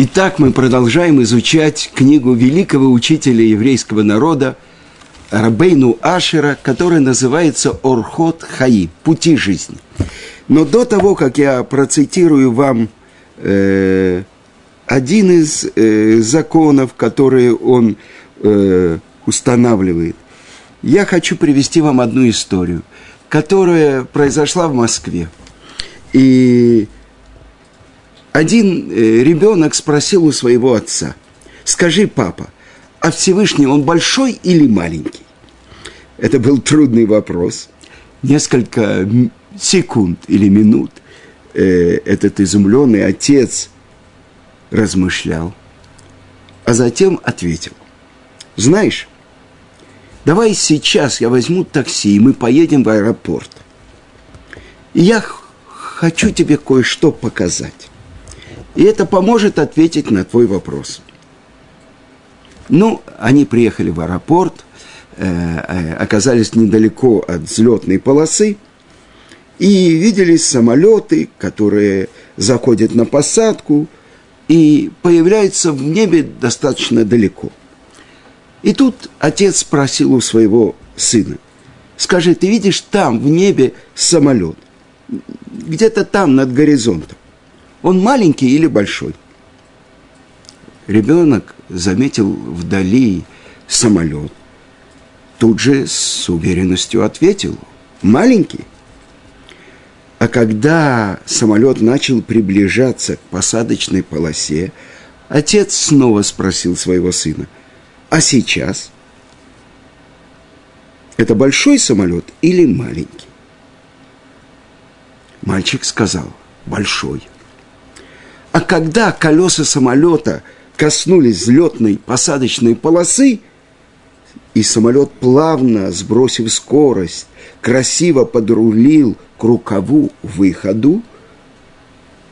Итак, мы продолжаем изучать книгу великого учителя еврейского народа Рабейну Ашера, которая называется «Орхот Хаи» – «Пути жизни». Но до того, как я процитирую вам э, один из э, законов, которые он э, устанавливает, я хочу привести вам одну историю, которая произошла в Москве. И один э, ребенок спросил у своего отца, скажи, папа, а Всевышний он большой или маленький? Это был трудный вопрос. Несколько секунд или минут э, этот изумленный отец размышлял, а затем ответил, знаешь, давай сейчас я возьму такси, и мы поедем в аэропорт. И я хочу тебе кое-что показать. И это поможет ответить на твой вопрос. Ну, они приехали в аэропорт, э, э, оказались недалеко от взлетной полосы и видели самолеты, которые заходят на посадку и появляются в небе достаточно далеко. И тут отец спросил у своего сына, скажи, ты видишь там в небе самолет, где-то там над горизонтом он маленький или большой? Ребенок заметил вдали самолет. Тут же с уверенностью ответил, маленький. А когда самолет начал приближаться к посадочной полосе, отец снова спросил своего сына, а сейчас? Это большой самолет или маленький? Мальчик сказал, большой. А когда колеса самолета коснулись взлетной посадочной полосы, и самолет, плавно сбросив скорость, красиво подрулил к рукаву выходу,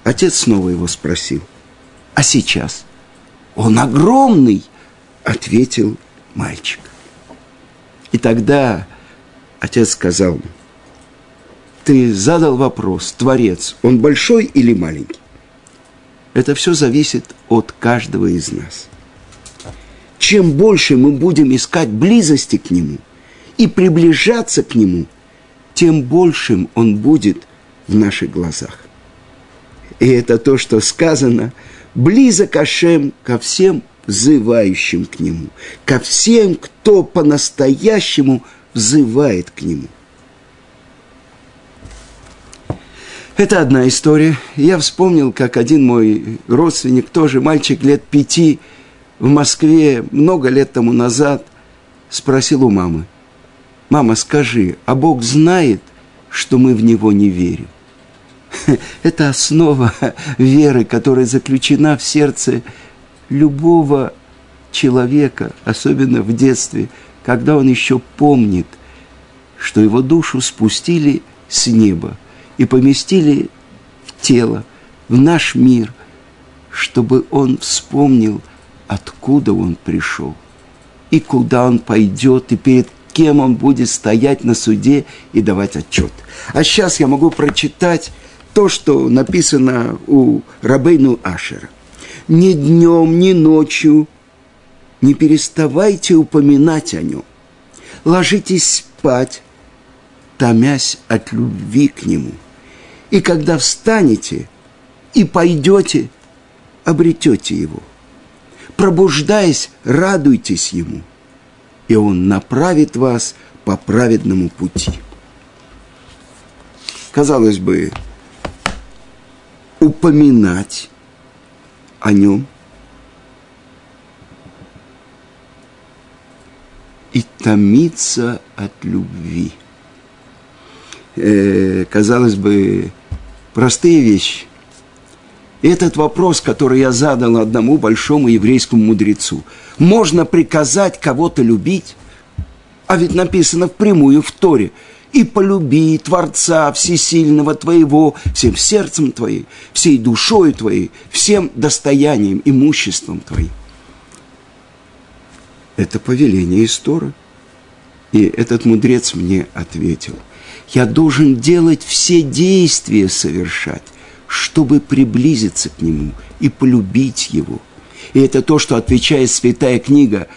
отец снова его спросил, а сейчас? Он огромный, ответил мальчик. И тогда отец сказал, ты задал вопрос, Творец, он большой или маленький? Это все зависит от каждого из нас. Чем больше мы будем искать близости к Нему и приближаться к Нему, тем большим Он будет в наших глазах. И это то, что сказано, близок Ашем ко всем взывающим к Нему, ко всем, кто по-настоящему взывает к Нему. Это одна история. Я вспомнил, как один мой родственник, тоже мальчик лет пяти, в Москве много лет тому назад спросил у мамы, «Мама, скажи, а Бог знает, что мы в Него не верим?» Это основа веры, которая заключена в сердце любого человека, особенно в детстве, когда он еще помнит, что его душу спустили с неба – и поместили в тело, в наш мир, чтобы он вспомнил, откуда он пришел и куда он пойдет, и перед кем он будет стоять на суде и давать отчет. А сейчас я могу прочитать то, что написано у Рабейну Ашера. Ни днем, ни ночью не переставайте упоминать о нем. Ложитесь спать, томясь от любви к нему – и когда встанете и пойдете, обретете его. Пробуждаясь, радуйтесь ему, и он направит вас по праведному пути. Казалось бы, упоминать о нем и томиться от любви – э, казалось бы, простые вещи. Этот вопрос, который я задал одному большому еврейскому мудрецу. Можно приказать кого-то любить? А ведь написано впрямую в Торе. И полюби Творца Всесильного твоего всем сердцем твоим, всей душой твоей, всем достоянием, имуществом твоим. Это повеление из Торы. И этот мудрец мне ответил – я должен делать все действия совершать, чтобы приблизиться к Нему и полюбить Его. И это то, что отвечает святая книга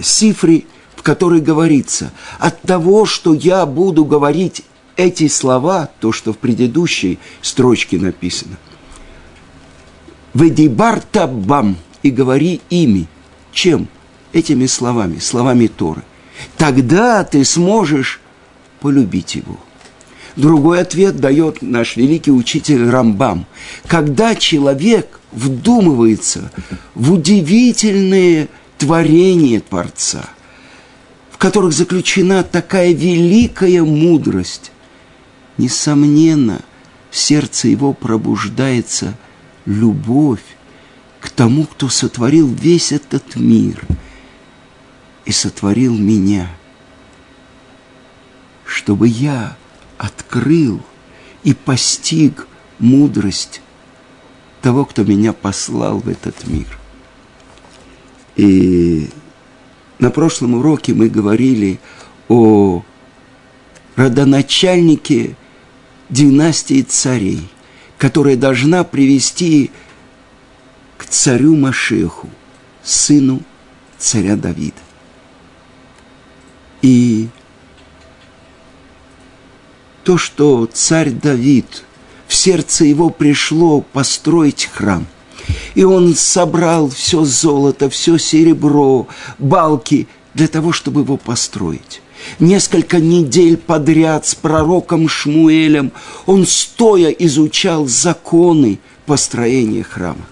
Сифри, в которой говорится, от того, что я буду говорить эти слова, то, что в предыдущей строчке написано, «Ведибарта бам» и говори ими. Чем? Этими словами, словами Торы. Тогда ты сможешь полюбить его. Другой ответ дает наш великий учитель Рамбам. Когда человек вдумывается в удивительные творения Творца, в которых заключена такая великая мудрость, несомненно, в сердце его пробуждается любовь к тому, кто сотворил весь этот мир и сотворил меня, чтобы я открыл и постиг мудрость того, кто меня послал в этот мир. И на прошлом уроке мы говорили о родоначальнике династии царей, которая должна привести к царю Машеху, сыну царя Давида. И то, что царь Давид, в сердце его пришло построить храм. И он собрал все золото, все серебро, балки для того, чтобы его построить. Несколько недель подряд с пророком Шмуэлем он стоя изучал законы построения храма.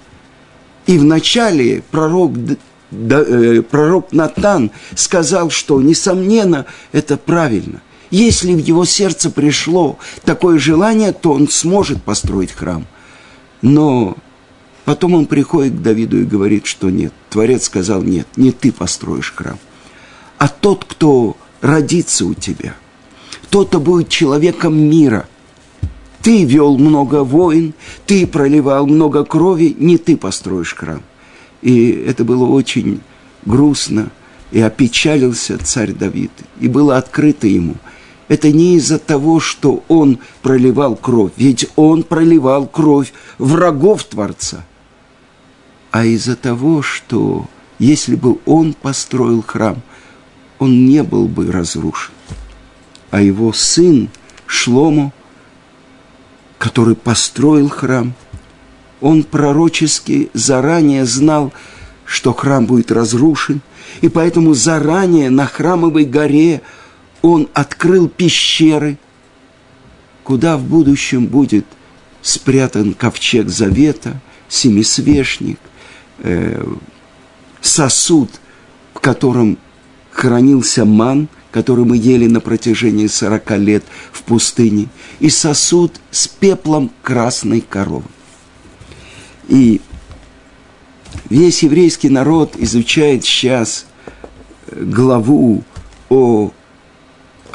И вначале пророк, э, пророк Натан сказал, что, несомненно, это правильно. Если в его сердце пришло такое желание, то он сможет построить храм. Но потом он приходит к Давиду и говорит, что нет. Творец сказал, нет, не ты построишь храм, а тот, кто родится у тебя. Тот-то будет человеком мира. Ты вел много войн, ты проливал много крови, не ты построишь храм. И это было очень грустно, и опечалился царь Давид, и было открыто ему – это не из-за того, что он проливал кровь, ведь он проливал кровь врагов Творца, а из-за того, что если бы он построил храм, он не был бы разрушен. А его сын Шлому, который построил храм, он пророчески заранее знал, что храм будет разрушен, и поэтому заранее на храмовой горе – он открыл пещеры, куда в будущем будет спрятан ковчег завета, семисвешник, э, сосуд, в котором хранился ман, который мы ели на протяжении 40 лет в пустыне, и сосуд с пеплом красной коровы. И весь еврейский народ изучает сейчас главу о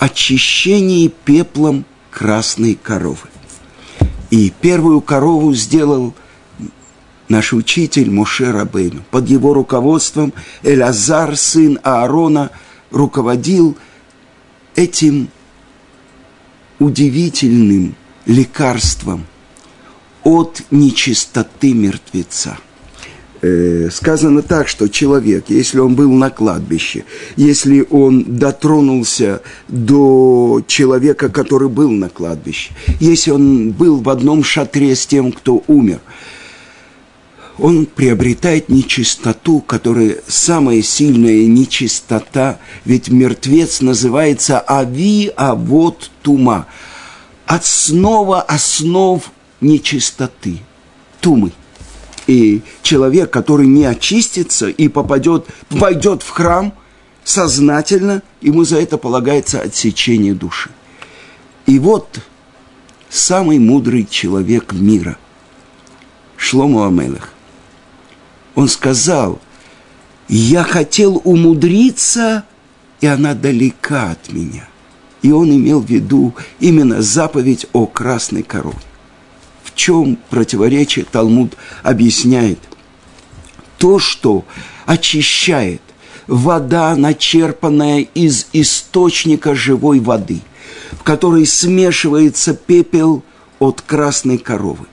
очищении пеплом красной коровы. И первую корову сделал наш учитель Моше Рабейну. Под его руководством Элязар, сын Аарона, руководил этим удивительным лекарством от нечистоты мертвеца – э, сказано так, что человек, если он был на кладбище, если он дотронулся до человека, который был на кладбище, если он был в одном шатре с тем, кто умер, он приобретает нечистоту, которая самая сильная нечистота, ведь мертвец называется ави авод тума, основа основ нечистоты, тумы. И человек, который не очистится и попадет, войдет в храм, сознательно, ему за это полагается отсечение души. И вот самый мудрый человек мира, Шлому Амелах, он сказал, я хотел умудриться, и она далека от меня. И он имел в виду именно заповедь о красной корове чем противоречие Талмуд объясняет? То, что очищает вода, начерпанная из источника живой воды, в которой смешивается пепел от красной коровы.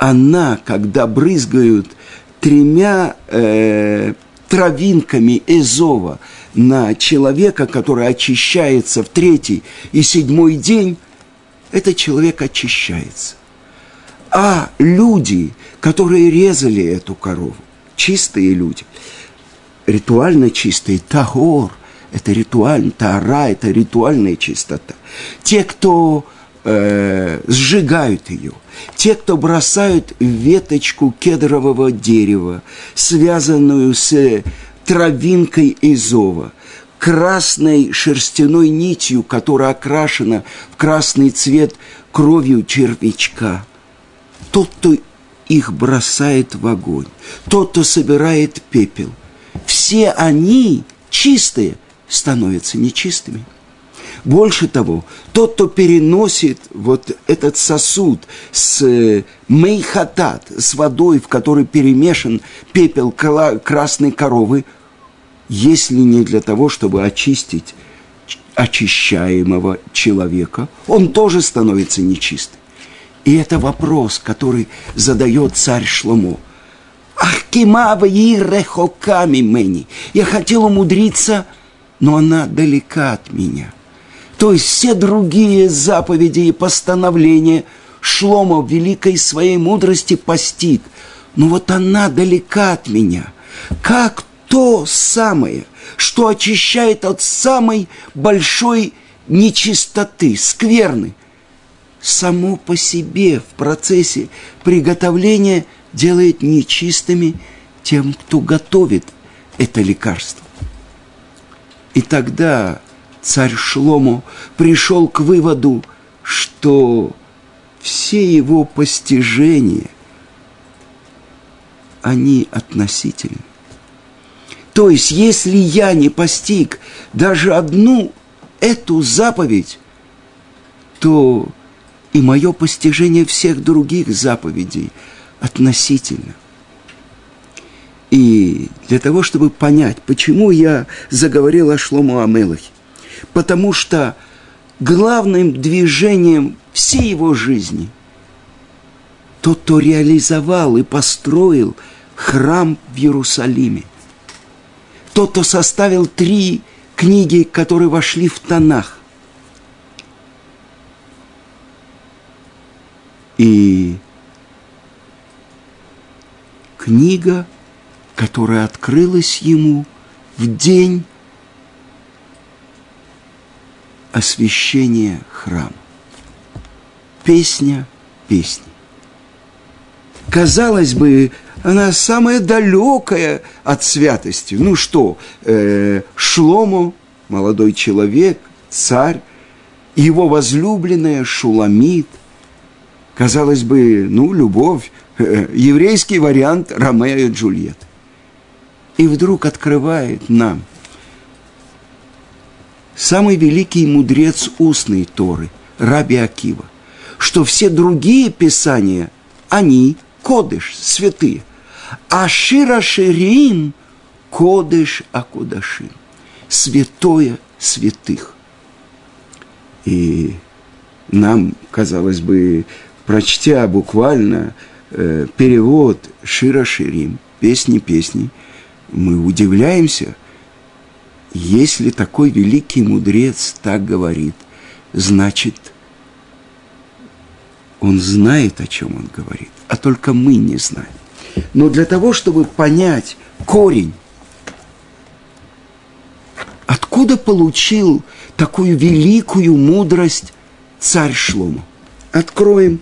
она, когда брызгают тремя э, травинками Эзова на человека, который очищается в третий и седьмой день, этот человек очищается. А люди, которые резали эту корову, чистые люди, ритуально чистые, тагор, это ритуально, тара, это ритуальная чистота. Те, кто э, сжигают ее, те, кто бросают веточку кедрового дерева, связанную с травинкой изова, красной шерстяной нитью, которая окрашена в красный цвет кровью червячка. Тот, кто их бросает в огонь, тот, кто собирает пепел, все они чистые становятся нечистыми. Больше того, тот, кто переносит вот этот сосуд с э, мейхатат, с водой, в которой перемешан пепел красной коровы, если не для того, чтобы очистить очищаемого человека, он тоже становится нечистым. И это вопрос, который задает царь Шломо. Ах, кимава и рехоками мени. Я хотел умудриться, но она далека от меня – то есть все другие заповеди и постановления Шлома в великой своей мудрости постиг. Но вот она далека от меня, как то самое, что очищает от самой большой нечистоты, скверны. Само по себе в процессе приготовления делает нечистыми тем, кто готовит это лекарство. И тогда царь Шлому пришел к выводу, что все его постижения, они относительны. То есть, если я не постиг даже одну эту заповедь, то и мое постижение всех других заповедей относительно. И для того, чтобы понять, почему я заговорил о Шлому Амелахе, потому что главным движением всей его жизни тот, кто реализовал и построил храм в Иерусалиме, тот, кто составил три книги, которые вошли в тонах. И книга, которая открылась ему в день освящение храма. Песня песни. Казалось бы, она самая далекая от святости. Ну что, э, Шлому, молодой человек, царь, его возлюбленная Шуламит. Казалось бы, ну, любовь, э, еврейский вариант Ромео и Джульетты. И вдруг открывает нам самый великий мудрец устной Торы, Раби Акива, что все другие писания, они кодыш, святые, а Шира Ширим – кодыш Акудашим, святое святых. И нам, казалось бы, прочтя буквально э, перевод Шира Ширим, песни песни, мы удивляемся – если такой великий мудрец так говорит, значит, он знает, о чем он говорит, а только мы не знаем. Но для того, чтобы понять корень, откуда получил такую великую мудрость царь Шлома, откроем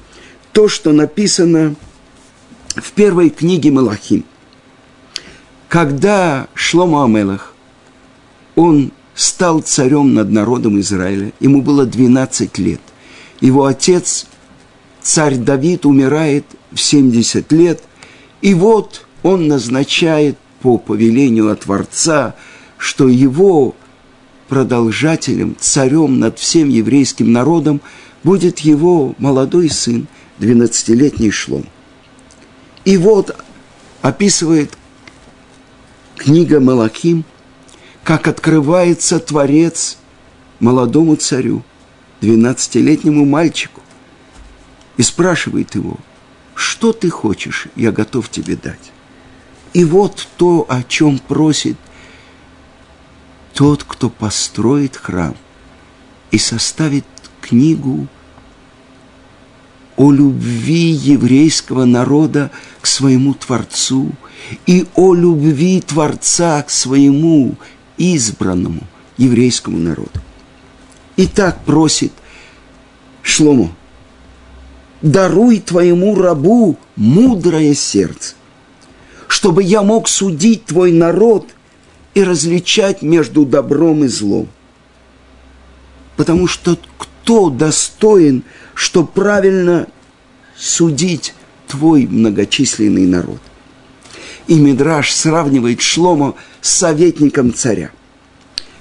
то, что написано в первой книге Малахим. Когда Шлома Амелах он стал царем над народом Израиля. Ему было 12 лет. Его отец, царь Давид, умирает в 70 лет. И вот он назначает по повелению от Творца, что его продолжателем, царем над всем еврейским народом будет его молодой сын, 12-летний Шлом. И вот описывает книга Малахим – как открывается Творец молодому царю, 12-летнему мальчику, и спрашивает его, что ты хочешь, я готов тебе дать. И вот то, о чем просит тот, кто построит храм и составит книгу о любви еврейского народа к своему Творцу и о любви Творца к своему избранному еврейскому народу. И так просит Шлому, даруй твоему рабу мудрое сердце, чтобы я мог судить твой народ и различать между добром и злом. Потому что кто достоин, что правильно судить твой многочисленный народ? И Мидраш сравнивает Шломо с советником царя.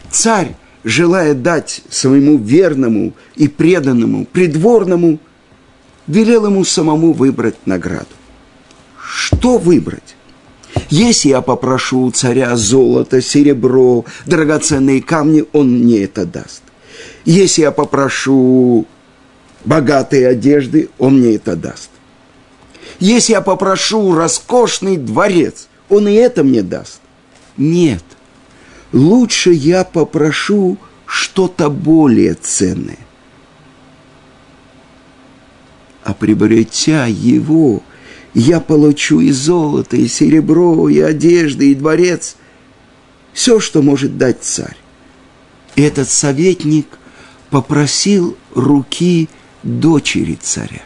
Царь, желая дать своему верному и преданному придворному велел ему самому выбрать награду. Что выбрать? Если я попрошу у царя золото, серебро, драгоценные камни, он мне это даст. Если я попрошу богатые одежды, он мне это даст. Если я попрошу роскошный дворец, он и это мне даст. Нет. Лучше я попрошу что-то более ценное а приобретя его, я получу и золото, и серебро, и одежды, и дворец. Все, что может дать царь. И этот советник попросил руки дочери царя.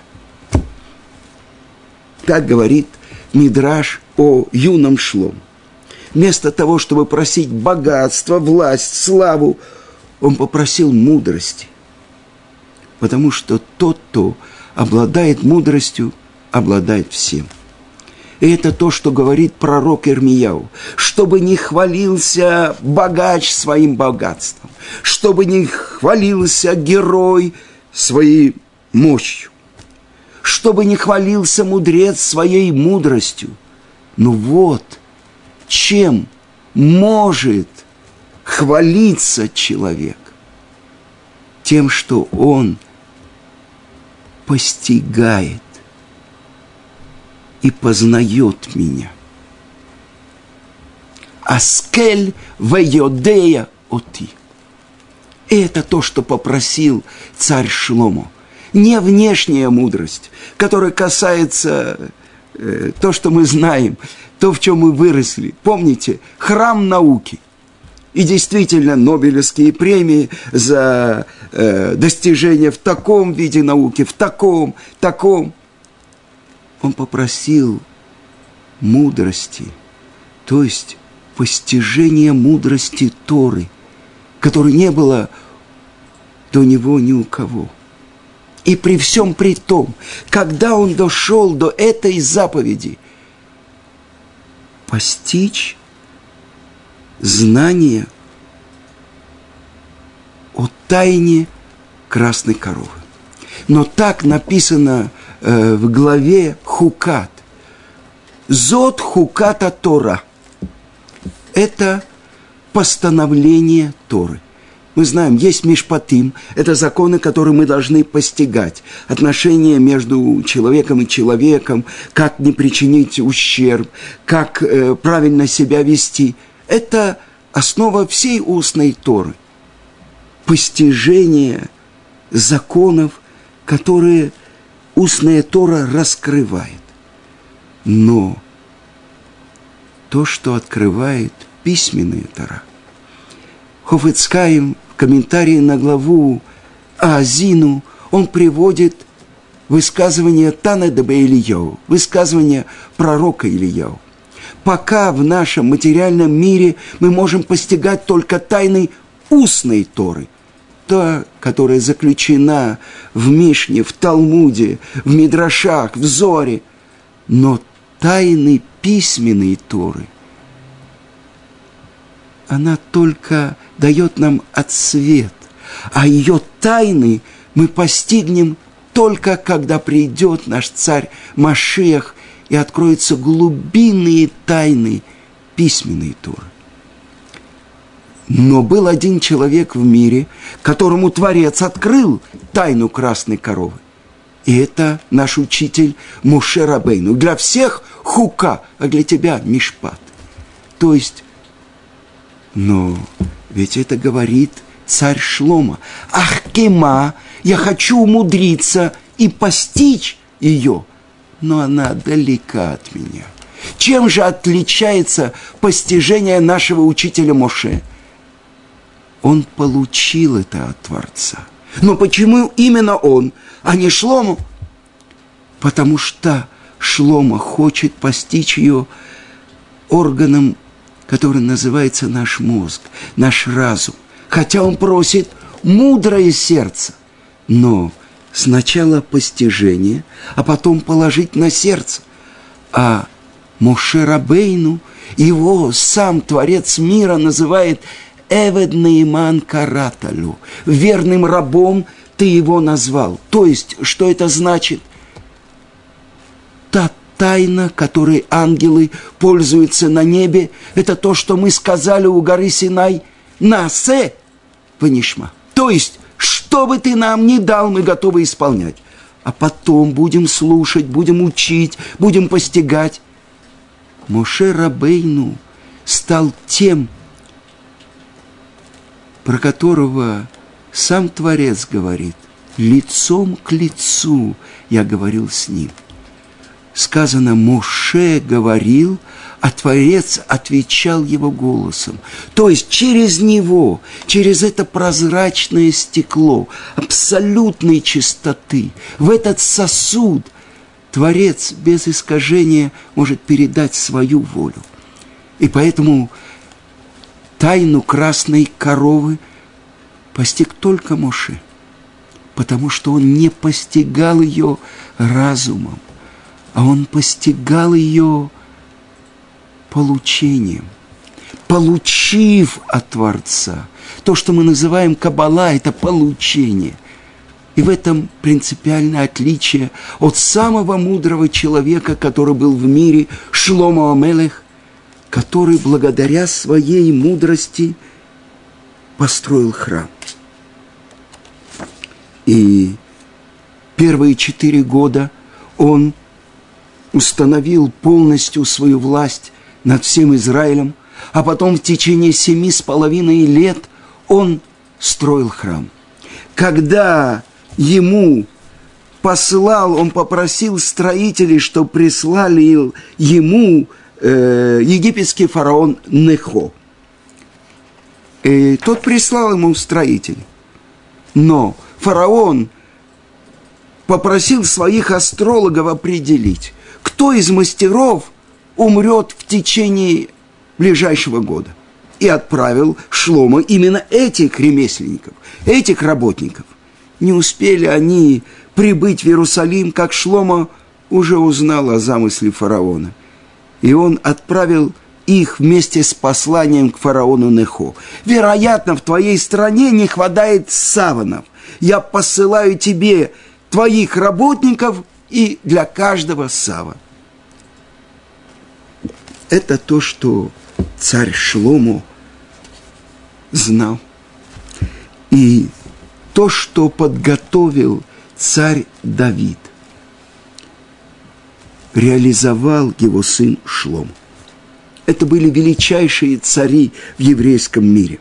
Так говорит Мидраш о юном шлом. Вместо того, чтобы просить богатство, власть, славу, он попросил мудрости. Потому что тот, кто обладает мудростью, обладает всем. И это то, что говорит пророк Ирмияу, чтобы не хвалился богач своим богатством, чтобы не хвалился герой своей мощью, чтобы не хвалился мудрец своей мудростью. Ну вот, чем может хвалиться человек? Тем, что он – постигает и познает меня. Аскель вейодея оти. Это то, что попросил царь Шлому. Не внешняя мудрость, которая касается э, то, что мы знаем, то, в чем мы выросли. Помните, храм науки – и действительно, Нобелевские премии за э, достижения в таком виде науки, в таком, таком. Он попросил мудрости, то есть постижения мудрости Торы, которой не было до него ни у кого. И при всем при том, когда он дошел до этой заповеди, постичь знание о тайне красной коровы. Но так написано э, в главе Хукат. Зод Хуката Тора. Это постановление Торы. Мы знаем, есть Мишпатим, это законы, которые мы должны постигать. Отношения между человеком и человеком, как не причинить ущерб, как э, правильно себя вести – это основа всей устной Торы. Постижение законов, которые устная Тора раскрывает. Но то, что открывает письменная Тора. Хофицкаем в комментарии на главу Азину он приводит высказывание Тана Дебе Ильяу, высказывание пророка Ильяу – пока в нашем материальном мире мы можем постигать только тайны устной Торы, та, которая заключена в Мишне, в Талмуде, в Мидрашах, в Зоре, но тайны письменной Торы, она только дает нам отсвет, а ее тайны мы постигнем только когда придет наш царь Машех и откроются глубинные тайны письменной Торы. Но был один человек в мире, которому Творец открыл тайну красной коровы. И это наш учитель Муше Рабейну. Для всех хука, а для тебя мишпат. То есть, но ведь это говорит царь Шлома. Ах, Кема, я хочу умудриться и постичь ее, но она далека от меня. Чем же отличается постижение нашего учителя Моше? Он получил это от Творца. Но почему именно он, а не Шлому? Потому что Шлома хочет постичь ее органом, который называется наш мозг, наш разум. Хотя он просит мудрое сердце. Но сначала постижение, а потом положить на сердце. А Моше Рабейну, его сам Творец мира называет Эвед Наиман Караталю. Верным рабом ты его назвал. То есть, что это значит? Та тайна, которой ангелы пользуются на небе, это то, что мы сказали у горы Синай, насе ванишма. То есть, что бы ты нам ни дал, мы готовы исполнять. А потом будем слушать, будем учить, будем постигать. Моше Рабейну стал тем, про которого сам Творец говорит, лицом к лицу я говорил с ним. Сказано, Моше говорил, а Творец отвечал его голосом. То есть через него, через это прозрачное стекло абсолютной чистоты, в этот сосуд Творец без искажения может передать свою волю. И поэтому тайну красной коровы постиг только Моше, потому что он не постигал ее разумом, а он постигал ее получением. Получив от Творца. То, что мы называем Кабала, это получение. И в этом принципиальное отличие от самого мудрого человека, который был в мире, Шлома Амелех, который благодаря своей мудрости построил храм. И первые четыре года он установил полностью свою власть над всем Израилем, а потом в течение семи с половиной лет он строил храм. Когда ему посылал, он попросил строителей, что прислали ему э, египетский фараон Нехо. И тот прислал ему строителей. Но фараон попросил своих астрологов определить, кто из мастеров умрет в течение ближайшего года. И отправил Шлома именно этих ремесленников, этих работников. Не успели они прибыть в Иерусалим, как Шлома уже узнал о замысле фараона и он отправил их вместе с посланием к фараону Нехо. Вероятно, в твоей стране не хватает саванов. Я посылаю тебе твоих работников и для каждого сава. Это то, что царь Шлому знал. И то, что подготовил царь Давид реализовал его сын Шлом. Это были величайшие цари в еврейском мире.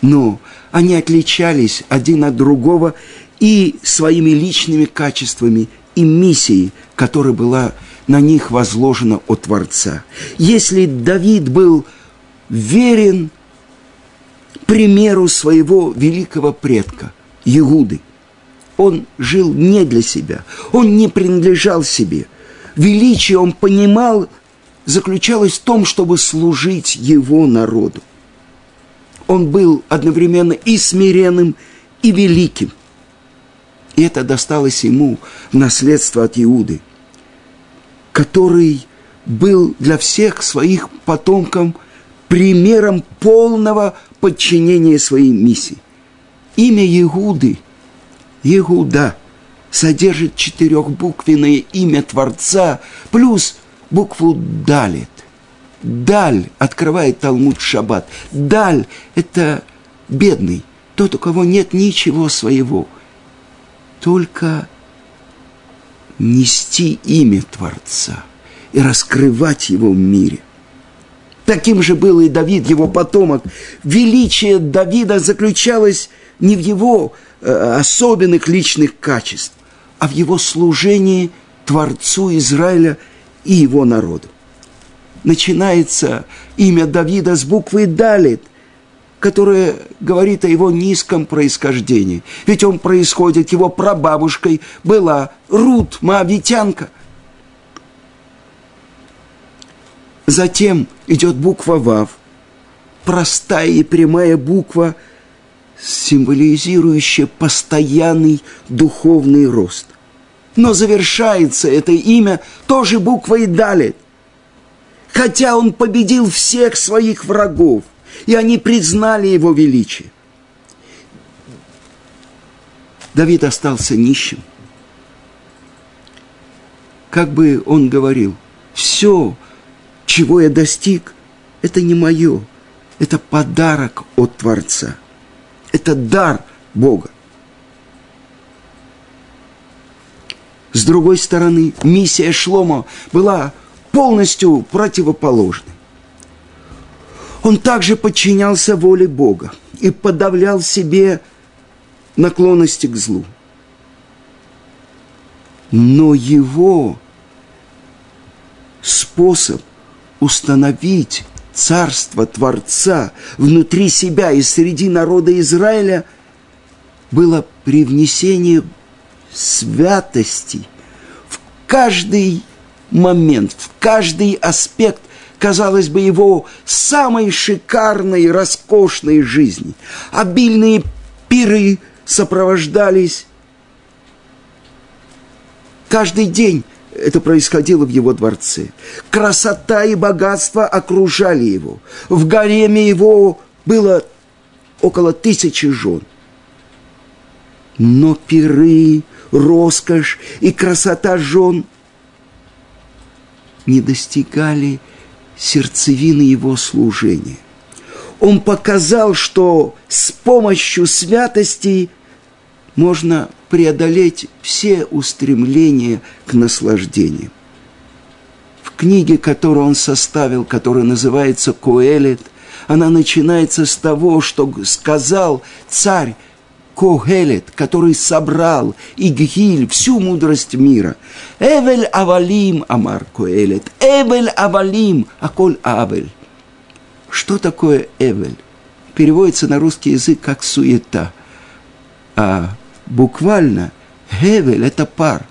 Но они отличались один от другого и своими личными качествами, и миссией, которая была на них возложена от Творца. Если Давид был верен примеру своего великого предка, Иуды, он жил не для себя, он не принадлежал себе – величие он понимал, заключалось в том, чтобы служить его народу. Он был одновременно и смиренным, и великим. И это досталось ему в наследство от Иуды, который был для всех своих потомков примером полного подчинения своей миссии. Имя Иуды, Иуда – содержит четырехбуквенное имя Творца плюс букву «далит». Даль открывает Талмуд Шаббат. Даль – это бедный, тот, у кого нет ничего своего. Только нести имя Творца и раскрывать его в мире. Таким же был и Давид, его потомок. Величие Давида заключалось не в его э, особенных личных качествах, а в его служении Творцу Израиля и его народу. Начинается имя Давида с буквы «Далит», которое говорит о его низком происхождении. Ведь он происходит, его прабабушкой была Рут, Моавитянка. Затем идет буква «Вав», простая и прямая буква, символизирующая постоянный духовный рост. Но завершается это имя тоже буквой «Далит». Хотя он победил всех своих врагов, и они признали его величие. Давид остался нищим. Как бы он говорил, все, чего я достиг, это не мое, это подарок от Творца, это дар Бога. С другой стороны, миссия Шлома была полностью противоположной. Он также подчинялся воле Бога и подавлял себе наклонности к злу. Но его способ установить царство Творца внутри себя и среди народа Израиля было привнесение святости в каждый момент, в каждый аспект казалось бы, его самой шикарной, роскошной жизни. Обильные пиры сопровождались каждый день это происходило в его дворце. Красота и богатство окружали его. В гареме его было около тысячи жен. Но пиры, роскошь и красота жен не достигали сердцевины его служения. Он показал, что с помощью святости можно преодолеть все устремления к наслаждению. В книге, которую он составил, которая называется «Коэлет», она начинается с того, что сказал царь Когелет, который собрал Иггиль, всю мудрость мира. Эвель авалим, Амар Коэлет, Эвель авалим, Аколь Авель. Что такое Эвель? Переводится на русский язык как суета. А буквально Эвель – это пар.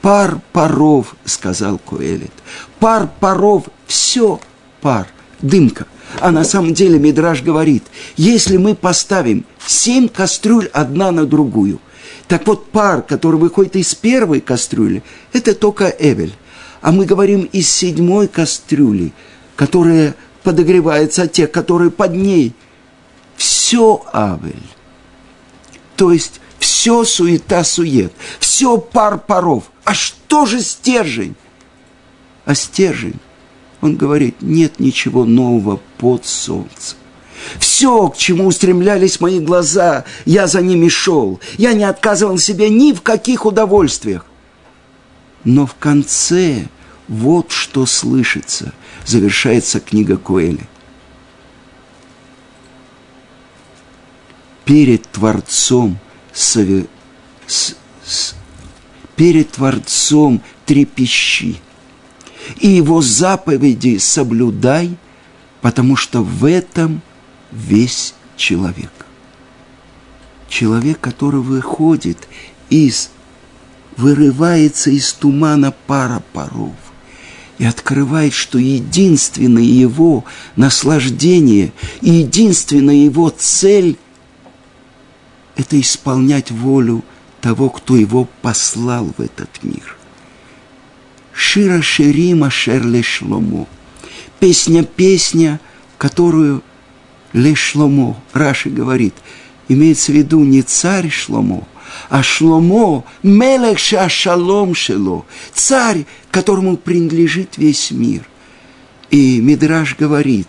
Пар паров, сказал Коэлет. Пар паров – все пар, дымка. А на самом деле Мидраж говорит, если мы поставим семь кастрюль одна на другую, так вот пар, который выходит из первой кастрюли, это только Эвель. А мы говорим из седьмой кастрюли, которая подогревается от тех, которые под ней. Все Авель. То есть все суета-сует, все пар паров. А что же стержень? А стержень он говорит, нет ничего нового под солнцем. Все, к чему устремлялись мои глаза, я за ними шел. Я не отказывал себе ни в каких удовольствиях. Но в конце вот что слышится, завершается книга Коэли. Перед Творцом сове... с... С... перед Творцом трепещи – и его заповеди соблюдай, потому что в этом весь человек. Человек, который выходит из, вырывается из тумана пара паров и открывает, что единственное его наслаждение и единственная его цель – это исполнять волю того, кто его послал в этот мир – Шира Ширима Шерле Шломо. Песня-песня, которую Ле Шломо, Раши говорит, имеется в виду не царь Шломо, а Шломо, Мелех Шашалом Шело, царь, которому принадлежит весь мир. И Мидраш говорит,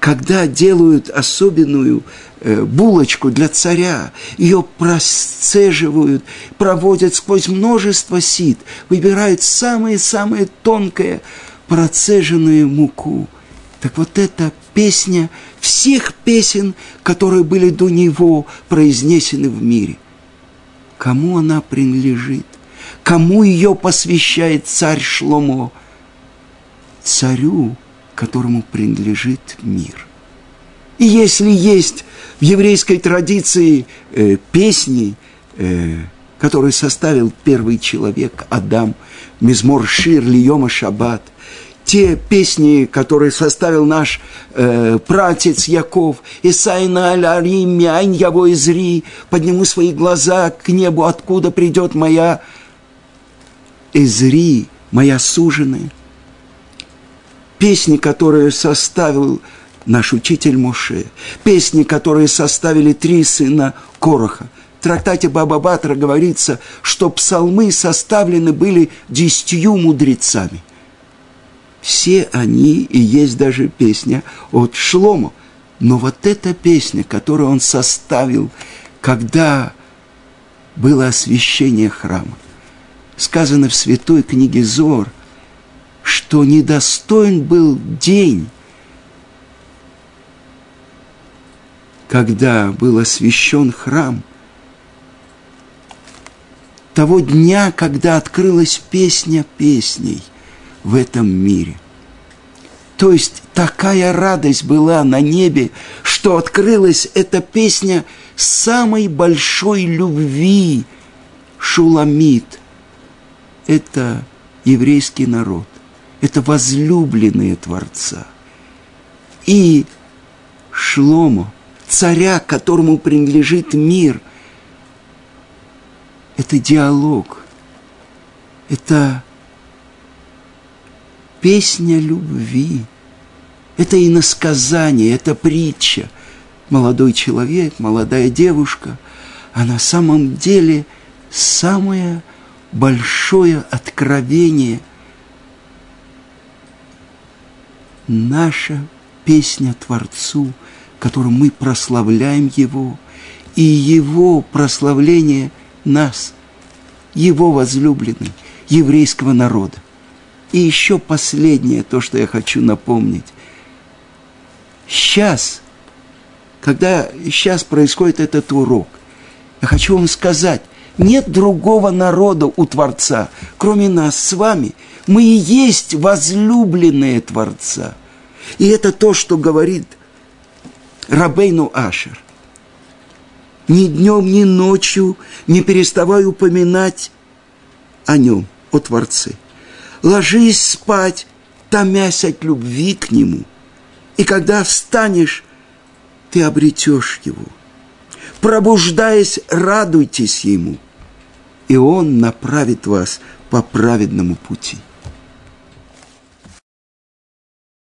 когда делают особенную э, булочку для царя, ее процеживают, проводят сквозь множество сит, выбирают самое-самое тонкое процеженную муку. Так вот эта песня всех песен, которые были до него произнесены в мире. Кому она принадлежит? Кому ее посвящает царь Шломо? Царю, которому принадлежит мир. И если есть в еврейской традиции э, песни, э, которые составил первый человек Адам, Мизмор Шир, Льома Шаббат, те песни, которые составил наш э, пратец Яков, Исайна Алярим, Мяйн Яво Изри, подниму свои глаза к небу, откуда придет моя Изри, моя суженая. Песни, которые составил наш учитель Моше, песни, которые составили три сына Короха. В трактате Баба Батра говорится, что псалмы составлены были десятью мудрецами. Все они, и есть даже песня от Шлому. Но вот эта песня, которую он составил, когда было освящение храма, сказано в святой книге Зор, что недостоин был день, когда был освящен храм, того дня, когда открылась песня песней в этом мире. То есть такая радость была на небе, что открылась эта песня самой большой любви Шуламит. Это еврейский народ, это возлюбленные Творца. И Шломо – царя, которому принадлежит мир. Это диалог, это песня любви, это иносказание, это притча. Молодой человек, молодая девушка, а на самом деле самое большое откровение – наша песня Творцу – которым мы прославляем Его, и Его прославление нас, Его возлюбленный, еврейского народа. И еще последнее, то, что я хочу напомнить. Сейчас, когда сейчас происходит этот урок, я хочу вам сказать, нет другого народа у Творца, кроме нас с вами. Мы и есть возлюбленные Творца. И это то, что говорит – Рабейну Ашер. Ни днем, ни ночью не переставай упоминать о нем, о Творце. Ложись спать, томясь от любви к Нему. И когда встанешь, ты обретешь Его. Пробуждаясь, радуйтесь Ему, и Он направит вас по праведному пути.